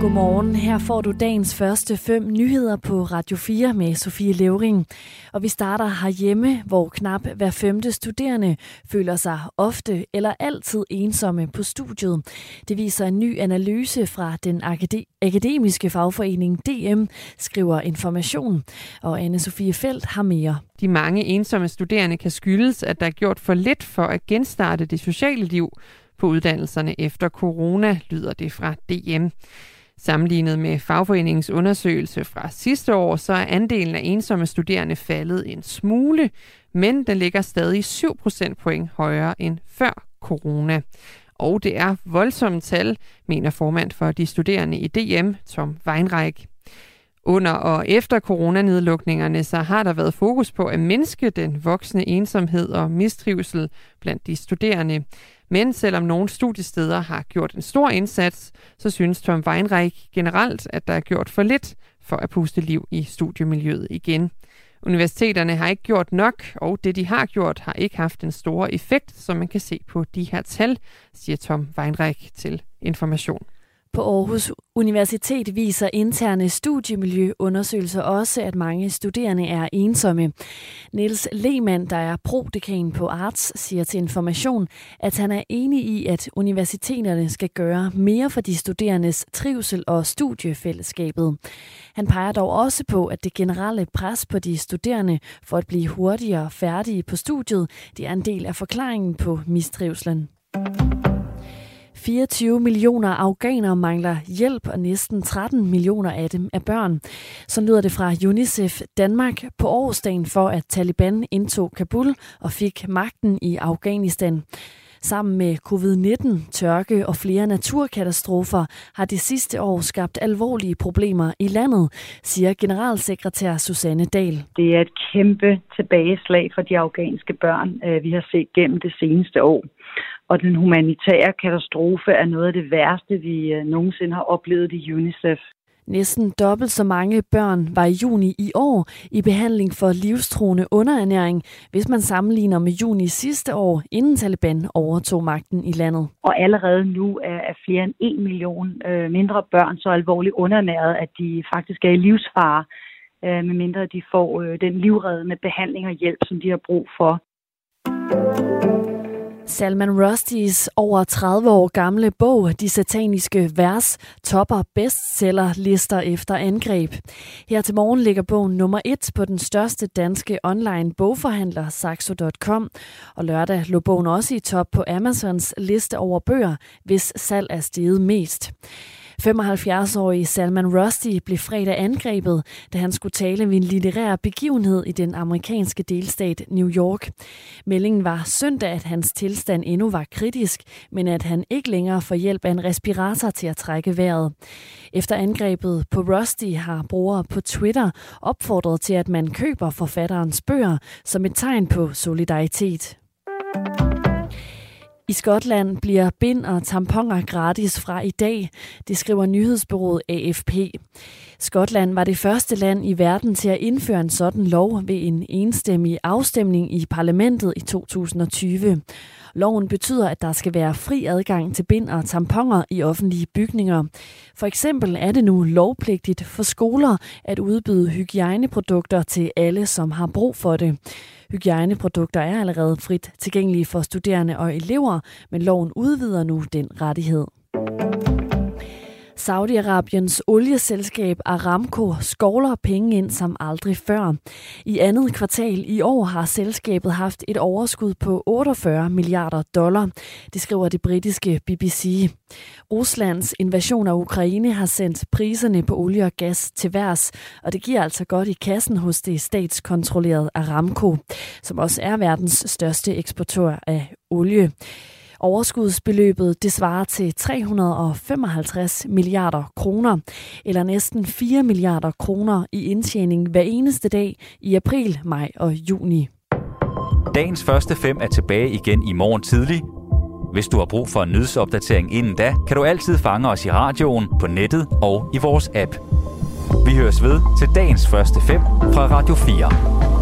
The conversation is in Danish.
Godmorgen. Her får du dagens første fem nyheder på Radio 4 med Sofie Levering. Og vi starter herhjemme, hvor knap hver femte studerende føler sig ofte eller altid ensomme på studiet. Det viser en ny analyse fra den akademiske fagforening DM, skriver Information. Og anne Sofie Felt har mere. De mange ensomme studerende kan skyldes, at der er gjort for lidt for at genstarte det sociale liv på uddannelserne efter corona, lyder det fra DM. Sammenlignet med fagforeningens undersøgelse fra sidste år, så er andelen af ensomme studerende faldet en smule, men den ligger stadig 7 procentpoint højere end før corona. Og det er voldsomme tal, mener formand for de studerende i DM, Tom Weinreich. Under og efter coronanedlukningerne, så har der været fokus på at mindske den voksne ensomhed og mistrivsel blandt de studerende. Men selvom nogle studiesteder har gjort en stor indsats, så synes Tom Weinreich generelt, at der er gjort for lidt for at puste liv i studiemiljøet igen. Universiteterne har ikke gjort nok, og det de har gjort har ikke haft en stor effekt, som man kan se på de her tal, siger Tom Weinreich til Information. På Aarhus Universitet viser interne studiemiljøundersøgelser også, at mange studerende er ensomme. Niels Lehmann, der er prodekan på Arts, siger til Information, at han er enig i, at universiteterne skal gøre mere for de studerendes trivsel og studiefællesskabet. Han peger dog også på, at det generelle pres på de studerende for at blive hurtigere færdige på studiet, det er en del af forklaringen på mistrivselen. 24 millioner afghanere mangler hjælp, og næsten 13 millioner af dem er børn. Så lyder det fra UNICEF Danmark på årsdagen for, at Taliban indtog Kabul og fik magten i Afghanistan. Sammen med covid-19, tørke og flere naturkatastrofer har det sidste år skabt alvorlige problemer i landet, siger generalsekretær Susanne Dahl. Det er et kæmpe tilbageslag for de afghanske børn, øh, vi har set gennem det seneste år og den humanitære katastrofe er noget af det værste, vi øh, nogensinde har oplevet i UNICEF. Næsten dobbelt så mange børn var i juni i år i behandling for livstruende underernæring, hvis man sammenligner med juni sidste år, inden Taliban overtog magten i landet. Og allerede nu er flere end en million øh, mindre børn så alvorligt underernæret, at de faktisk er i livsfare, øh, medmindre de får den livreddende behandling og hjælp, som de har brug for. Salman Rustys over 30 år gamle bog, De sataniske vers, topper bestsellerlister efter angreb. Her til morgen ligger bogen nummer 1 på den største danske online bogforhandler, Saxo.com. Og lørdag lå bogen også i top på Amazons liste over bøger, hvis salg er steget mest. 75-årige Salman Rushdie blev fredag angrebet, da han skulle tale ved en litterær begivenhed i den amerikanske delstat New York. Meldingen var søndag, at hans tilstand endnu var kritisk, men at han ikke længere får hjælp af en respirator til at trække vejret. Efter angrebet på Rushdie har brugere på Twitter opfordret til, at man køber forfatterens bøger som et tegn på solidaritet. I Skotland bliver bind og tamponer gratis fra i dag, det skriver nyhedsbyrået AFP. Skotland var det første land i verden til at indføre en sådan lov ved en enstemmig afstemning i parlamentet i 2020. Loven betyder, at der skal være fri adgang til bind og tamponer i offentlige bygninger. For eksempel er det nu lovpligtigt for skoler at udbyde hygiejneprodukter til alle, som har brug for det. Hygiejneprodukter er allerede frit tilgængelige for studerende og elever, men loven udvider nu den rettighed. Saudi-Arabiens olieselskab Aramco skovler penge ind som aldrig før. I andet kvartal i år har selskabet haft et overskud på 48 milliarder dollar. Det skriver det britiske BBC. Ruslands invasion af Ukraine har sendt priserne på olie og gas til værs, og det giver altså godt i kassen hos det statskontrollerede Aramco, som også er verdens største eksportør af olie. Overskudsbeløbet det svarer til 355 milliarder kroner, eller næsten 4 milliarder kroner i indtjening hver eneste dag i april, maj og juni. Dagens første fem er tilbage igen i morgen tidlig. Hvis du har brug for en nyhedsopdatering inden da, kan du altid fange os i radioen, på nettet og i vores app. Vi høres ved til dagens første fem fra Radio 4.